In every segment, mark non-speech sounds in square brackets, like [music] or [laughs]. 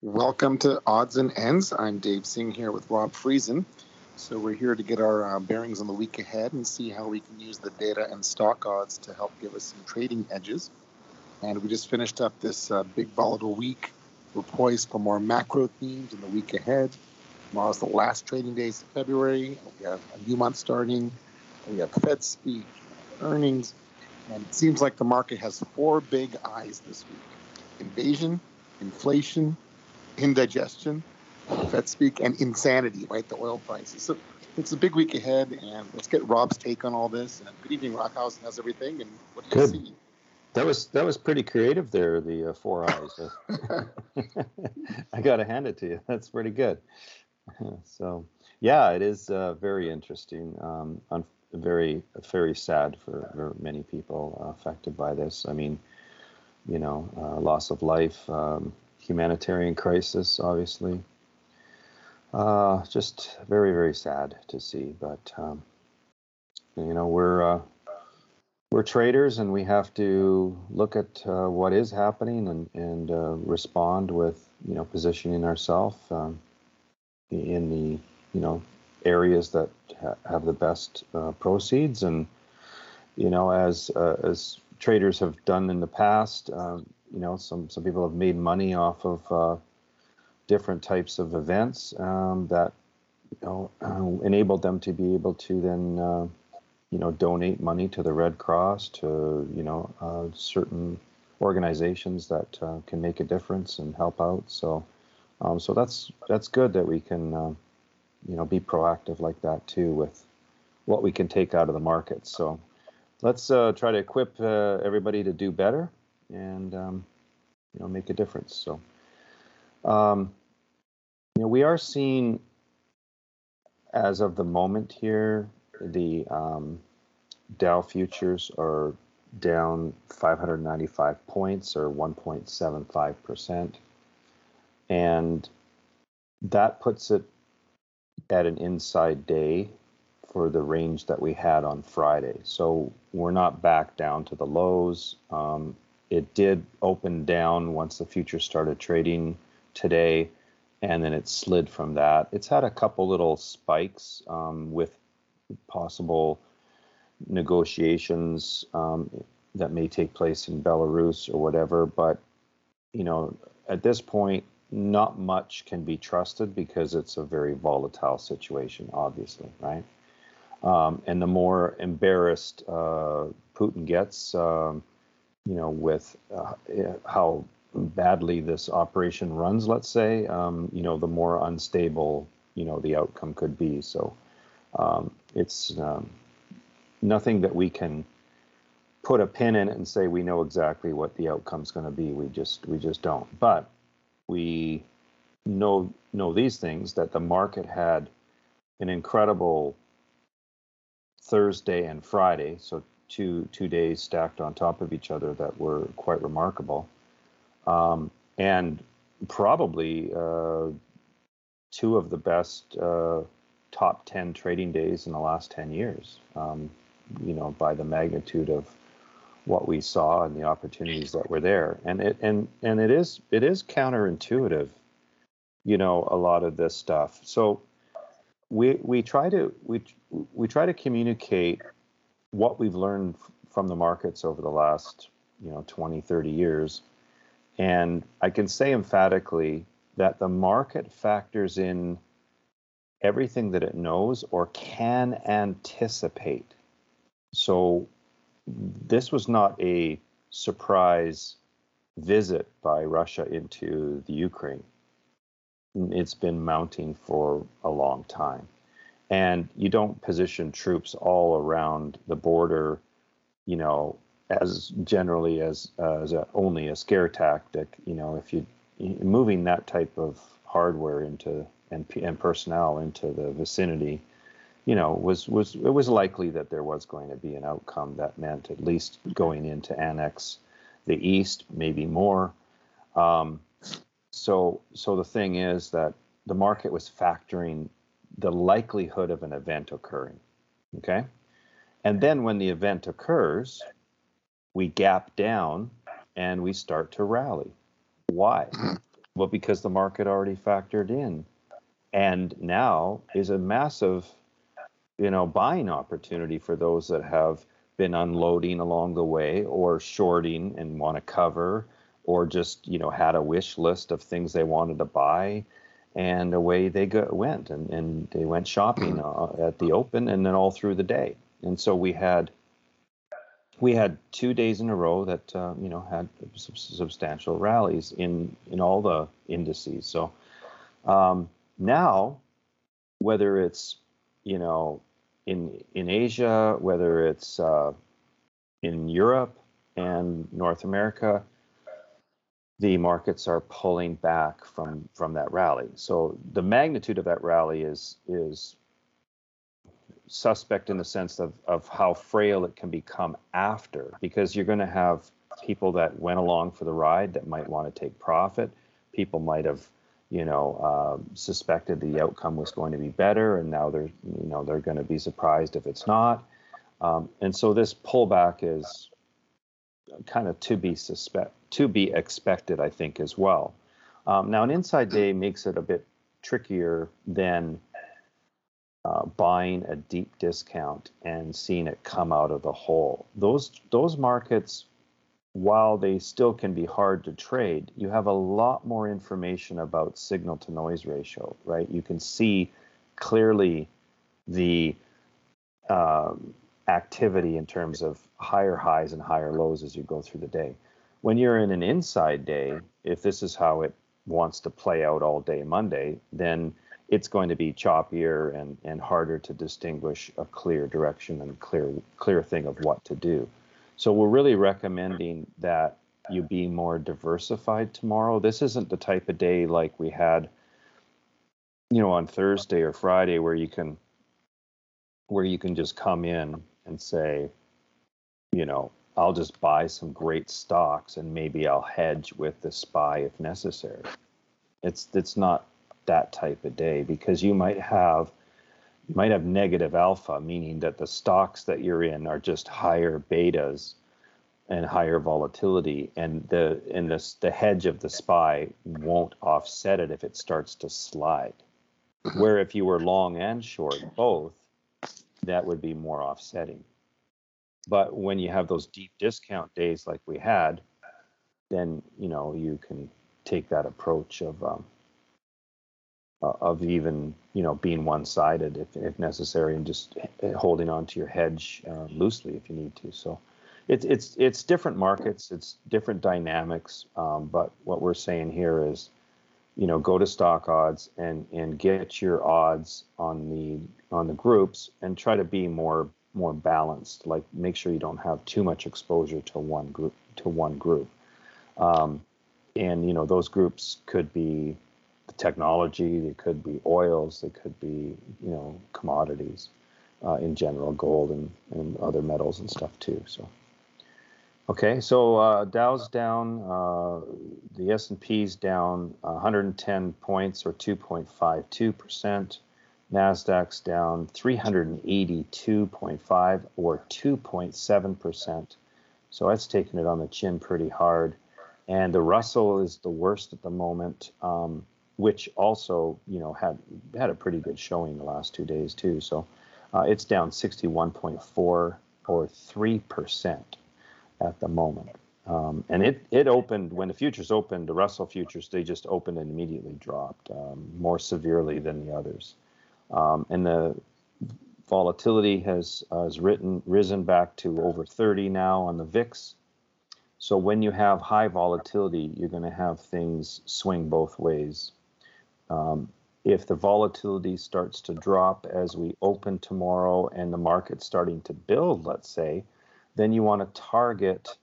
Welcome to Odds and Ends. I'm Dave Singh here with Rob Friesen. So we're here to get our uh, bearings on the week ahead and see how we can use the data and stock odds to help give us some trading edges. And we just finished up this uh, big volatile week. We're poised for more macro themes in the week ahead. Tomorrow's the last trading days of February. We have a new month starting. We have Fed speak, earnings, and it seems like the market has four big eyes this week: invasion, inflation, indigestion, Fed speak, and insanity, right? The oil prices. So it's a big week ahead, and let's get Rob's take on all this. And good evening, Rockhausen. has everything? And what do you see? That was that was pretty creative there. The uh, four eyes. [laughs] [laughs] I got to hand it to you. That's pretty good. [laughs] so yeah, it is uh, very interesting. Um, un- very very sad for, for many people affected by this. I mean, you know, uh, loss of life. Um, humanitarian crisis, obviously. Uh, just very, very sad to see. But um, you know, we're uh, we're traders, and we have to look at uh, what is happening and and uh, respond with you know positioning ourselves um, in the you know areas that ha- have the best uh, proceeds, and you know, as uh, as traders have done in the past. Um, you know, some some people have made money off of uh, different types of events um, that you know uh, enabled them to be able to then uh, you know donate money to the Red Cross to you know uh, certain organizations that uh, can make a difference and help out. So um, so that's that's good that we can uh, you know be proactive like that too with what we can take out of the market. So let's try to equip everybody to do better and um, you know make a difference. So, um, you know, we are seeing as of the moment here the um, Dow futures are down 595 points or 1.75 percent, and that puts it at an inside day for the range that we had on Friday. So we're not back down to the lows. Um, it did open down once the future started trading today, and then it slid from that. It's had a couple little spikes um, with possible negotiations um, that may take place in Belarus or whatever, but you know, at this point, not much can be trusted because it's a very volatile situation, obviously, right? Um, and the more embarrassed uh, Putin gets, um, you know, with uh, how badly this operation runs, let's say, um, you know, the more unstable, you know, the outcome could be. So um, it's um, nothing that we can put a pin in it and say we know exactly what the outcome's going to be. We just we just don't. But we know know these things that the market had an incredible Thursday and Friday, so two two days stacked on top of each other that were quite remarkable, um, and probably uh, two of the best uh, top ten trading days in the last ten years. Um, you know, by the magnitude of what we saw and the opportunities that were there, and it and and it is it is counterintuitive, you know, a lot of this stuff. So we we try to we we try to communicate what we've learned from the markets over the last you know 20 30 years. And i can say emphatically that the market factors in everything that it knows or can anticipate. So this was not a surprise visit by russia into the ukraine. It's been mounting for a long time and you don't position troops all around the border, you know, as generally as uh, as a, only a scare tactic. You know, if you moving that type of hardware into and and personnel into the vicinity, you know, was was it was likely that there was going to be an outcome that meant at least going in to annex the east, maybe more. Um, so so the thing is that the market was factoring the likelihood of an event occurring. Okay. And then when the event occurs, we gap down and we start to rally. Why? [clears throat] Well, because the market already factored in, and now is a massive, you know, buying opportunity for those that have been unloading along the way or shorting and want to cover or just you know had a wish list of things they wanted to buy and away they go, went and, and they went shopping uh, at the open and then all through the day. And so we had we had two days in a row that uh, you know had substantial rallies in in all the indices. So um, now whether it's you know in in Asia, whether it's uh, in Europe and North America, the markets are pulling back from from that rally. So the magnitude of that rally is is suspect in the sense of of how frail it can become after, because you're going to have people that went along for the ride that might want to take profit. People might have you know, uh, suspected the outcome was going to be better, and now they're, you know, they're going to be surprised if it's not. Um, and so this pullback is kind of to be suspect to be expected, I think, as well. Um, now, an inside day makes it a bit trickier than uh, buying a deep discount and seeing it come out of the hole. Those those markets while they still can be hard to trade, you have a lot more information about signal to noise ratio, right? You can see clearly the um, activity in terms of higher highs and higher lows as you go through the day. When you're in an inside day, if this is how it wants to play out all day Monday, then it's going to be choppier and, and harder to distinguish a clear direction and clear clear thing of what to do. So we're really recommending that you be more diversified tomorrow. This isn't the type of day like we had, you know, on Thursday or Friday where you can where you can just come in and say, you know, I'll just buy some great stocks and maybe I'll hedge with the SPY if necessary. It's it's not that type of day because you might have you might have negative alpha, meaning that the stocks that you're in are just higher betas and higher volatility, and the and this the hedge of the SPY won't offset it if it starts to slide. Where if you were long and short both, that would be more offsetting. But when you have those deep discount days like we had, then you know you can take that approach of um, of even you know being one-sided if, if necessary and just holding on to your hedge uh, loosely if you need to. So it's it's it's different markets it's different dynamics um, but what we're saying here is you know go to stock odds and and get your odds on the on the groups and try to be more more balanced like make sure you don't have too much exposure to one group to one group um, and you know those groups could be the technology, they could be oils, they could be, you know, commodities uh, in general, gold and, and other metals and stuff too. So, okay, so uh, Dow's down, uh, the S&P's down 110 points or 2.52%. Nasdaq's down 382.5 or 2.7%. So that's taking it on the chin pretty hard. And the Russell is the worst at the moment. Um, which also you know had had a pretty good showing the last two days too. So uh, it's down 61.4 or three percent at the moment. Um, and it it opened when the futures opened. The Russell futures they just opened and immediately dropped um, more severely than the others. Um, and the volatility has uh, has written risen back to over 30 now on the VIX. So when you have high volatility, you're going to have things swing both ways. Um, if the volatility starts to drop as we open tomorrow and the market's starting to build, let's say, then you want to target,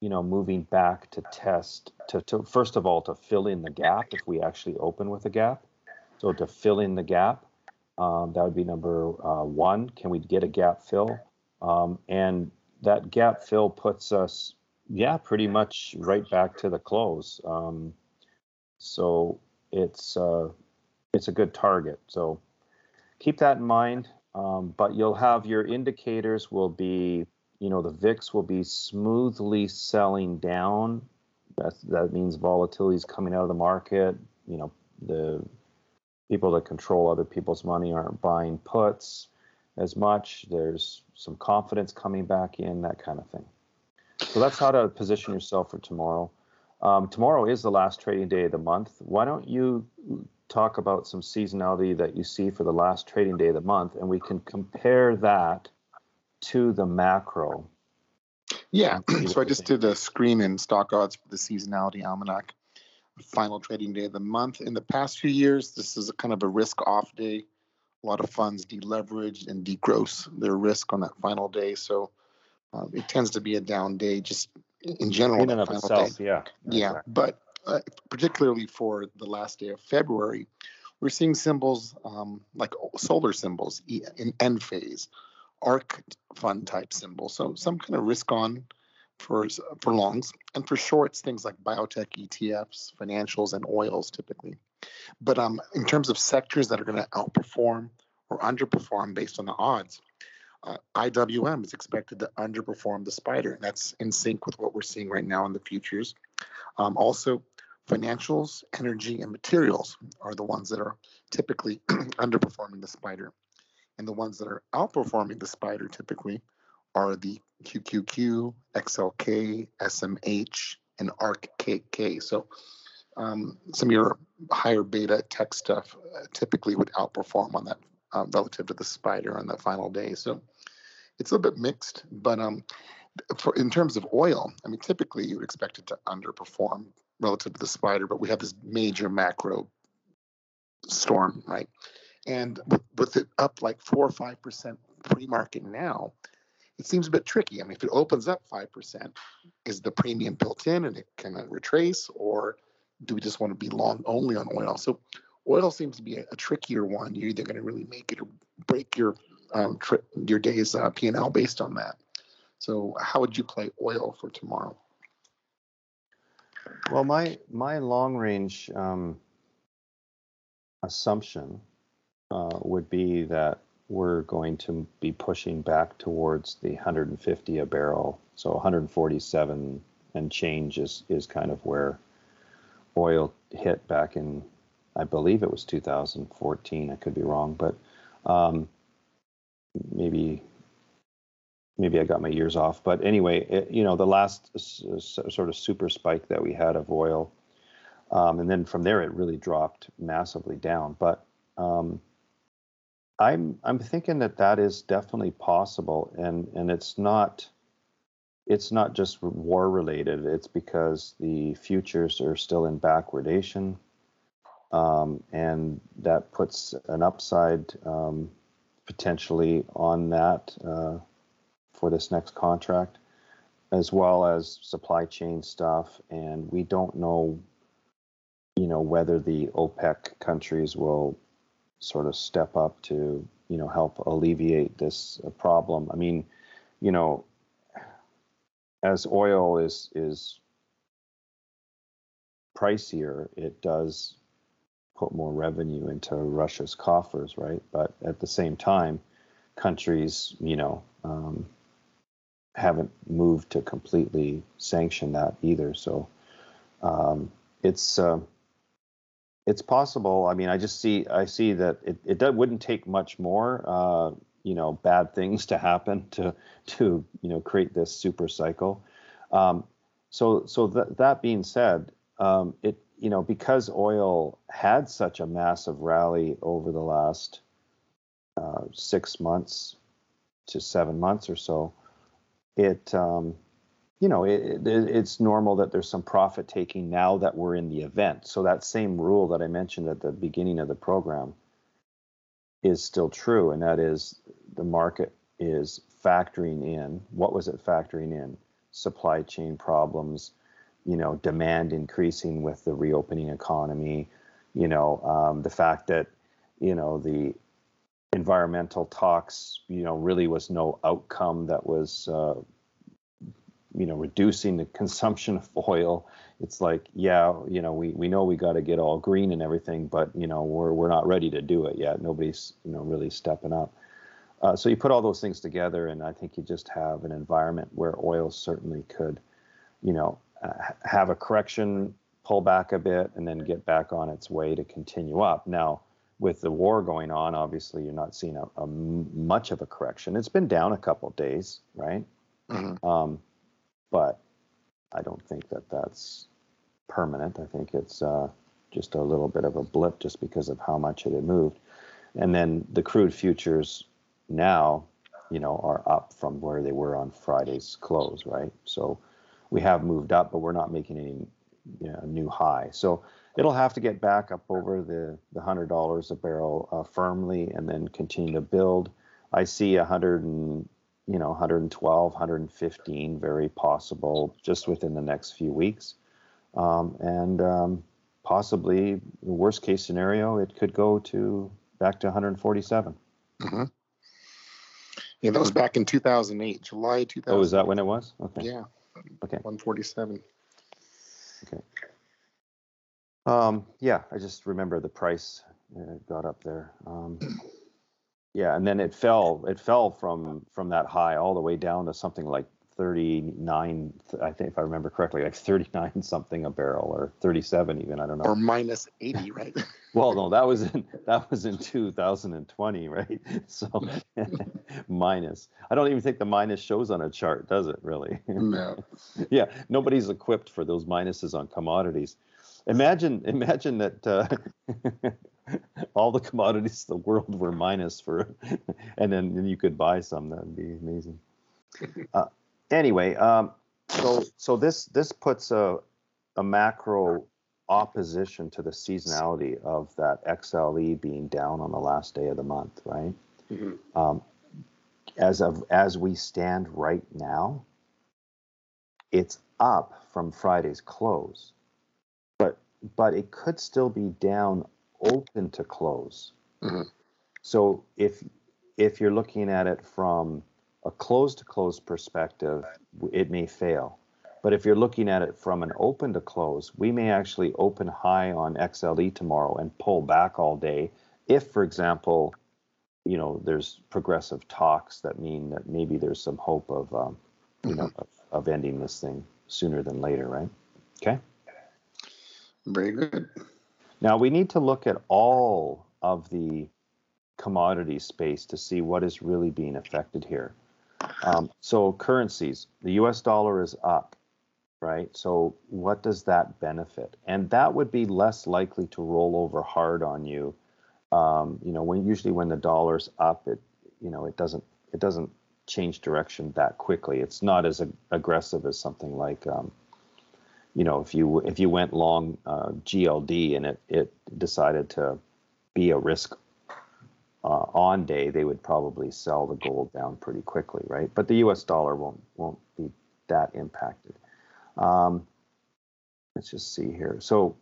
you know, moving back to test to, to first of all to fill in the gap if we actually open with a gap. So to fill in the gap, um, that would be number uh, one. Can we get a gap fill? Um, and that gap fill puts us, yeah, pretty much right back to the close. Um, so it's uh, it's a good target. So keep that in mind. Um, but you'll have your indicators will be, you know, the VIX will be smoothly selling down That that means volatility is coming out of the market. You know, the people that control other people's money aren't buying puts as much. There's some confidence coming back in, that kind of thing. So that's how to position yourself for tomorrow. Um, tomorrow is the last trading day of the month. Why don't you talk about some seasonality that you see for the last trading day of the month, and we can compare that to the macro. Yeah, [clears throat] so I just did a screen in stock odds for the seasonality almanac, final trading day of the month. In the past few years, this is a kind of a risk off day. A lot of funds deleverage and degross their risk on that final day. So uh, it tends to be a down day just in general. In and of itself, day. yeah. Yeah, exactly. but uh, particularly for the last day of February, we're seeing symbols um, like solar symbols in Enphase, ARK fund type symbols. So some kind of risk on for for longs and for shorts, things like biotech ETFs, financials, and oils typically. But um, in terms of sectors that are going to outperform or underperform based on the odds, uh, IWM is expected to underperform the spider, and that's in sync with what we're seeing right now in the futures. Um, also, financials, energy, and materials are the ones that are typically [clears throat] underperforming the spider. And the ones that are outperforming the spider typically are the QQQ, XLK, SMH, and ARKK. So um, some of your higher beta tech stuff uh, typically would outperform on that um, relative to the spider on that final day. So it's a little bit mixed, but um, for in terms of oil, I mean, typically you would expect it to underperform relative to the spider, but we have this major macro storm, right? And with, with it up like four or five percent pre-market now, it seems a bit tricky. I mean, if it opens up five percent, is the premium built in and it can retrace, or do we just want to be long only on oil? So oil seems to be a, a trickier one. You're either going to really make it or break your um, tri- your day's uh, P&L based on that. So how would you play oil for tomorrow? Well, my my long range um, assumption uh, would be that we're going to be pushing back towards the 150 a barrel. So 147 and change is is kind of where oil hit back in, I believe it was 2014. I could be wrong, but um, maybe maybe I got my years off. But anyway, it, you know, the last sort of super spike that we had of oil, um, and then from there it really dropped massively down. But um, I'm I'm thinking that that is definitely possible, and and it's not it's not just war related. It's because the futures are still in backwardation, um, and that puts an upside um, potentially on that. Uh, for this next contract, as well as supply chain stuff. And we don't know, you know, whether the OPEC countries will sort of step up to, you know, help alleviate this uh, problem. I mean, you know, as oil is is pricier, it does put more revenue into Russia's coffers, right? But at the same time, countries, you know, um, haven't moved to completely sanction that either. So um, it's uh, it's possible. I mean, I just see I see that it it wouldn't take much more, uh, you know, bad things to happen to to you know create this super cycle. Um, so so that that being said, um, it you know because oil had such a massive rally over the last uh, six months to seven months or so it um, you know it, it, it's normal that there's some profit taking now that we're in the event. So that same rule that i mentioned at the beginning of the program is still true and that is the market is factoring in what was it factoring in? Supply chain problems you know demand increasing with the reopening economy you know um, the fact that you know the environmental talks, you know, really was no outcome that was, uh, you know, reducing the consumption of oil. It's like, yeah, you know, we, we know we got to get all green and everything, but you know, we're we're not ready to do it yet. Nobody's you know really stepping up. Uh, so you put all those things together, and I think you just have an environment where oil certainly could, you know, uh, have a correction, pull back a bit, and then get back on its way to continue up. Now, with the war going on, obviously you're not seeing a, a much of a correction. It's been down a couple days, right? Mm-hmm. Um, but I don't think that that's permanent. I think it's uh, just a little bit of a blip just because of how much it had moved. And then the crude futures now, you know, are up from where they were on Friday's close, right? So we have moved up, but we're not making any you know, new high. So it'll have to get back up over the the hundred dollars a barrel uh, firmly, and then continue to build. I see a hundred and you know 112, 115, very possible just within the next few weeks, um, and um, possibly the worst case scenario, it could go to back to 147. Mm-hmm. Yeah, that was back in 2008, July 2000. Oh, is that when it was? Okay. Yeah. Okay. 147. Okay. Um, yeah, I just remember the price uh, got up there. Yeah, and then it fell. It fell from from that high all the way down to something like 39. I think if I remember correctly, like 39 [laughs] something a barrel, or 37 even. I don't know. Or minus 80, right? [laughs] well, no, that was in that was in 2020, right? [laughs] So minus. I don't even think the minus shows on a chart, does it? Really? No. yeah, nobody's equipped for those minuses on commodities. Imagine, imagine that uh, [laughs] all the commodities in the world were minus for, [laughs] and then and you could buy some. That'd be amazing. Uh, anyway, um, so so this this puts a a macro opposition to the seasonality of that XLE being down on the last day of the month, right? Mm-hmm. Um, as of as we stand right now, it's up from Friday's close but it could still be down open to close. Mm-hmm. So if if you're looking at it from a close to close perspective, it may fail. But if you're looking at it from an open to close, we may actually open high on XLE tomorrow and pull back all day. If, for example, you know, there's progressive talks that mean that maybe there's some hope of, um, you mm-hmm. know, of, of ending this thing sooner than later, right? Okay. Very good. Now we need to look at all of the commodity space to see what is really being affected here. Um, so currencies, the U.S. dollar is up, right? So what does that benefit? And that would be less likely to roll over hard on you. Um, you know, when usually when the dollar's up, it you know it doesn't it doesn't change direction that quickly. It's not as ag- aggressive as something like um, you know, if you if you went long uh, GLD and it it decided to be a risk uh, on day, they would probably sell the gold down pretty quickly, right? But the U.S. dollar won't won't be that impacted. Um, let's just see here. So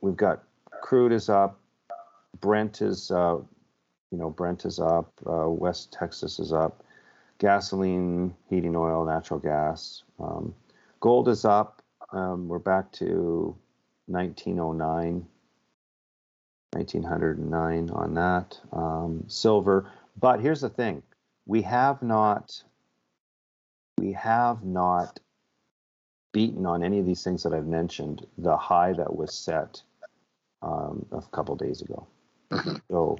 we've got crude is up, Brent is uh, you know Brent is up, uh, West Texas is up, gasoline, heating oil, natural gas. Um, Gold is up. Um, we're back to 1909, 1909 on that. Um, silver. But here's the thing: we have not, we have not beaten on any of these things that I've mentioned the high that was set um, a couple days ago. Mm-hmm. So,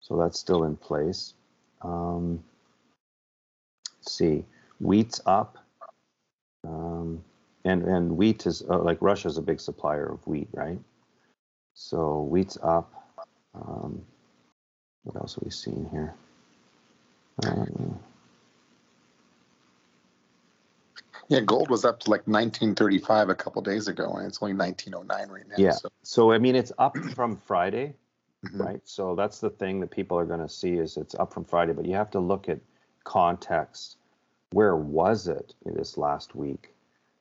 so that's still in place. Um, let's see, wheat's up. Um, and and wheat is uh, like Russia's a big supplier of wheat, right? So wheat's up. Um, what else are we seeing here? Uh, yeah, gold was up to like 1935 a couple days ago, and it's only 1909 right now. Yeah. So, so I mean, it's up from Friday, mm-hmm. right? So that's the thing that people are going to see is it's up from Friday, but you have to look at context where was it in this last week?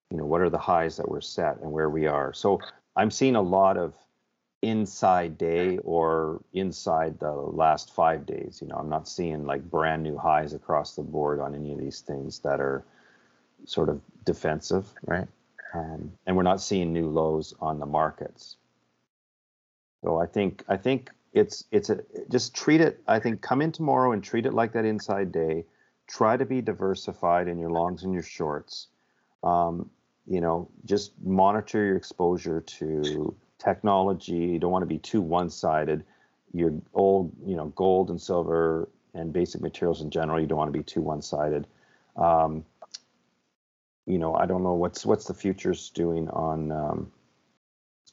You know, what are the highs that were set and where we are? So I'm seeing a lot of inside day or inside the last five days. You know, I'm not seeing like brand new highs across the board on any of these things that are sort of defensive, right? Um, and we're not seeing new lows on the markets. So I think I think it's it's a just treat it. I think come in tomorrow and treat it like that inside day try to be diversified in your longs and your shorts. Um, you know, just monitor your exposure to technology. You don't want to be too one-sided. Your old, you know, gold and silver and basic materials in general, you don't want to be too one-sided. Um, you know, I don't know what's what's the futures doing on um,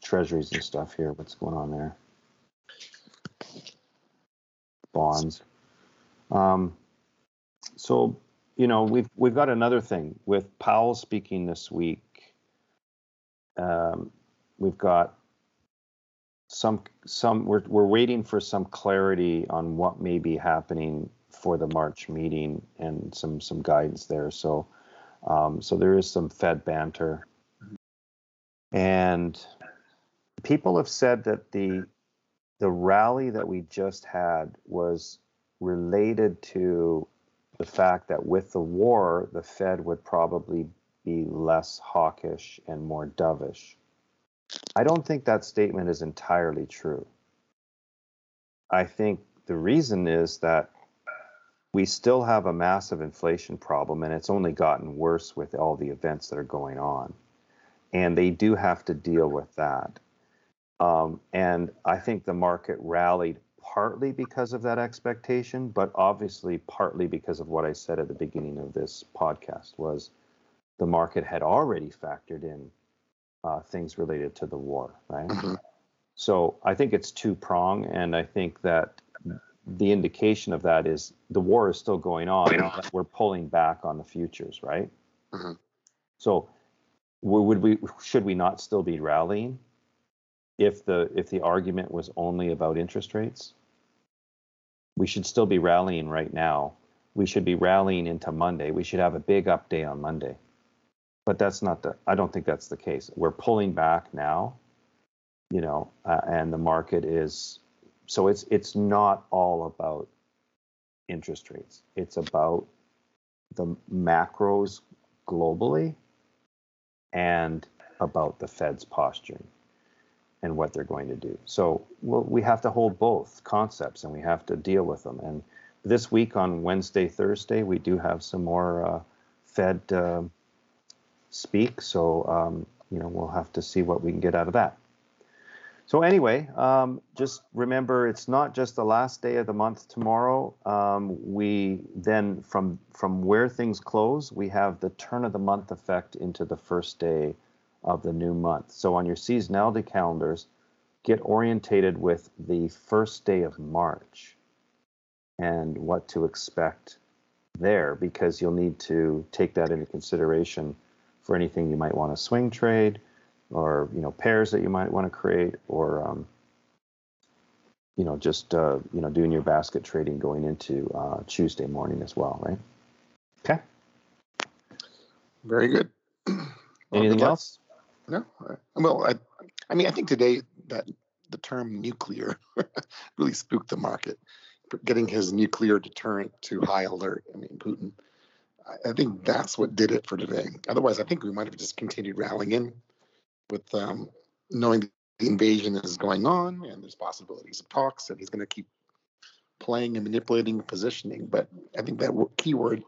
treasuries and stuff here. What's going on there? Bonds. Um, so you know, we've we've got another thing with Powell speaking this week. Um, we've got some some we're we're waiting for some clarity on what may be happening for the March meeting and some some guidance there. So um, so there is some Fed banter, and people have said that the the rally that we just had was related to the fact that with the war, the Fed would probably be less hawkish and more dovish. I don't think that statement is entirely true. I think the reason is that we still have a massive inflation problem, and it's only gotten worse with all the events that are going on. And they do have to deal with that. Um, and I think the market rallied partly because of that expectation, but obviously partly because of what I said at the beginning of this podcast was the market had already factored in uh, things related to the war, right? Mm-hmm. So I think it's two prong, and I think that the indication of that is the war is still going on. We're pulling back on the futures, right? Mm-hmm. So would we should we not still be rallying if the if the argument was only about interest rates? We should still be rallying right now. We should be rallying into Monday. We should have a big up day on Monday but that's not the i don't think that's the case we're pulling back now you know uh, and the market is so it's it's not all about interest rates it's about the macros globally and about the fed's posturing and what they're going to do so we have to hold both concepts and we have to deal with them and this week on wednesday thursday we do have some more uh, fed uh, speak. So, um, you know, we'll have to see what we can get out of that. So anyway, um, just remember it's not just the last day of the month tomorrow. Um, we then from from where things close, we have the turn of the month effect into the first day of the new month. So on your seasonality calendars, get orientated with the first day of March and what to expect there because you'll need to take that into consideration for anything you might want to swing trade or you know pairs that you might want to create or um, you know just uh, you know doing your basket trading going into uh, Tuesday morning as well, right? Okay. Very good. [clears throat] Anything well, else? No. Well, I, I mean, I think today that the term nuclear [laughs] really spooked the market. Getting his nuclear deterrent to high alert. I mean, Putin I think that's what did it for today. Otherwise, I think we might have just continued rallying in with um, knowing the invasion is going on and there's possibilities of talks and he's going to keep playing and manipulating positioning. But I think that keyword,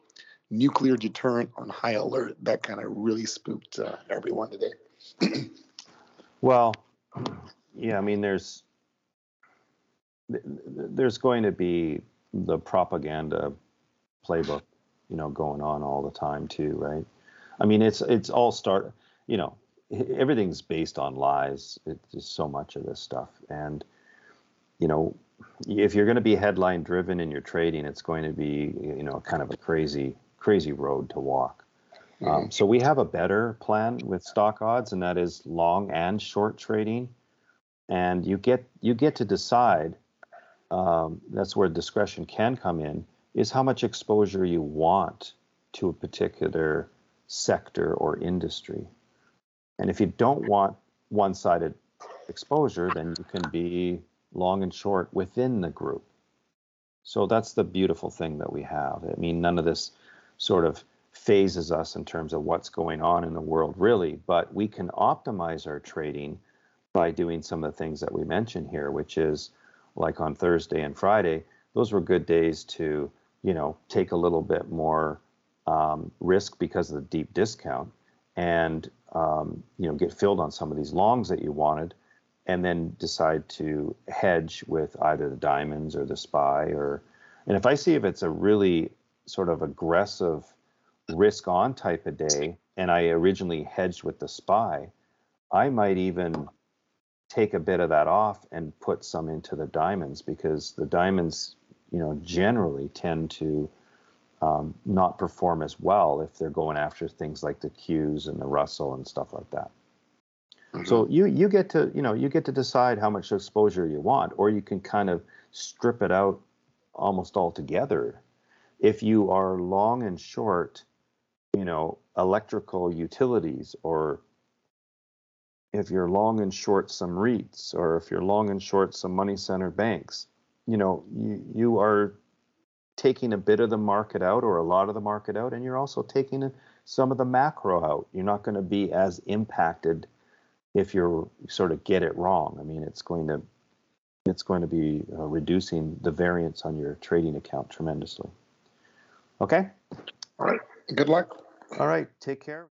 nuclear deterrent on high alert, that kind of really spooked uh, everyone today. [clears throat] well, yeah, I mean, there's there's going to be the propaganda playbook you know going on all the time too right? I mean it's it's all start you know everything's based on lies. It's just so much of this stuff. And you know if you're going to be headline driven in your trading it's going to be you know kind of a crazy crazy road to walk um, so we have a better plan with stock odds and that is long and short trading and you get you get to decide um, that's where discretion can come in is how much exposure you want to a particular sector or industry. And if you don't want one sided exposure, then you can be long and short within the group. So that's the beautiful thing that we have. I mean, none of this sort of fazes us in terms of what's going on in the world, really, but we can optimize our trading by doing some of the things that we mentioned here, which is like on Thursday and Friday, those were good days to you know, take a little bit more um, risk because of the deep discount and um, you know get filled on some of these longs that you wanted, and then decide to hedge with either the diamonds or the spy or and if I see if it's a really sort of aggressive risk on type of day and I originally hedged with the SPY, I might even take a bit of that off and put some into the diamonds because the diamonds, you know, generally tend to um, not perform as well if they're going after things like the Qs and the Russell and stuff like that. Mm-hmm. So you you get to you know you get to decide how much exposure you want, or you can kind of strip it out almost altogether. If you are long and short, you know, electrical utilities, or if you're long and short some REITs, or if you're long and short some money center banks, you know, you, you are taking a bit of the market out or a lot of the market out, and you're also taking some of the macro out. You're not going to be as impacted if you sort of get it wrong. I mean, it's going to it's going to be uh, reducing the variance on your trading account tremendously. Okay. All right. Good luck. All right. Take care.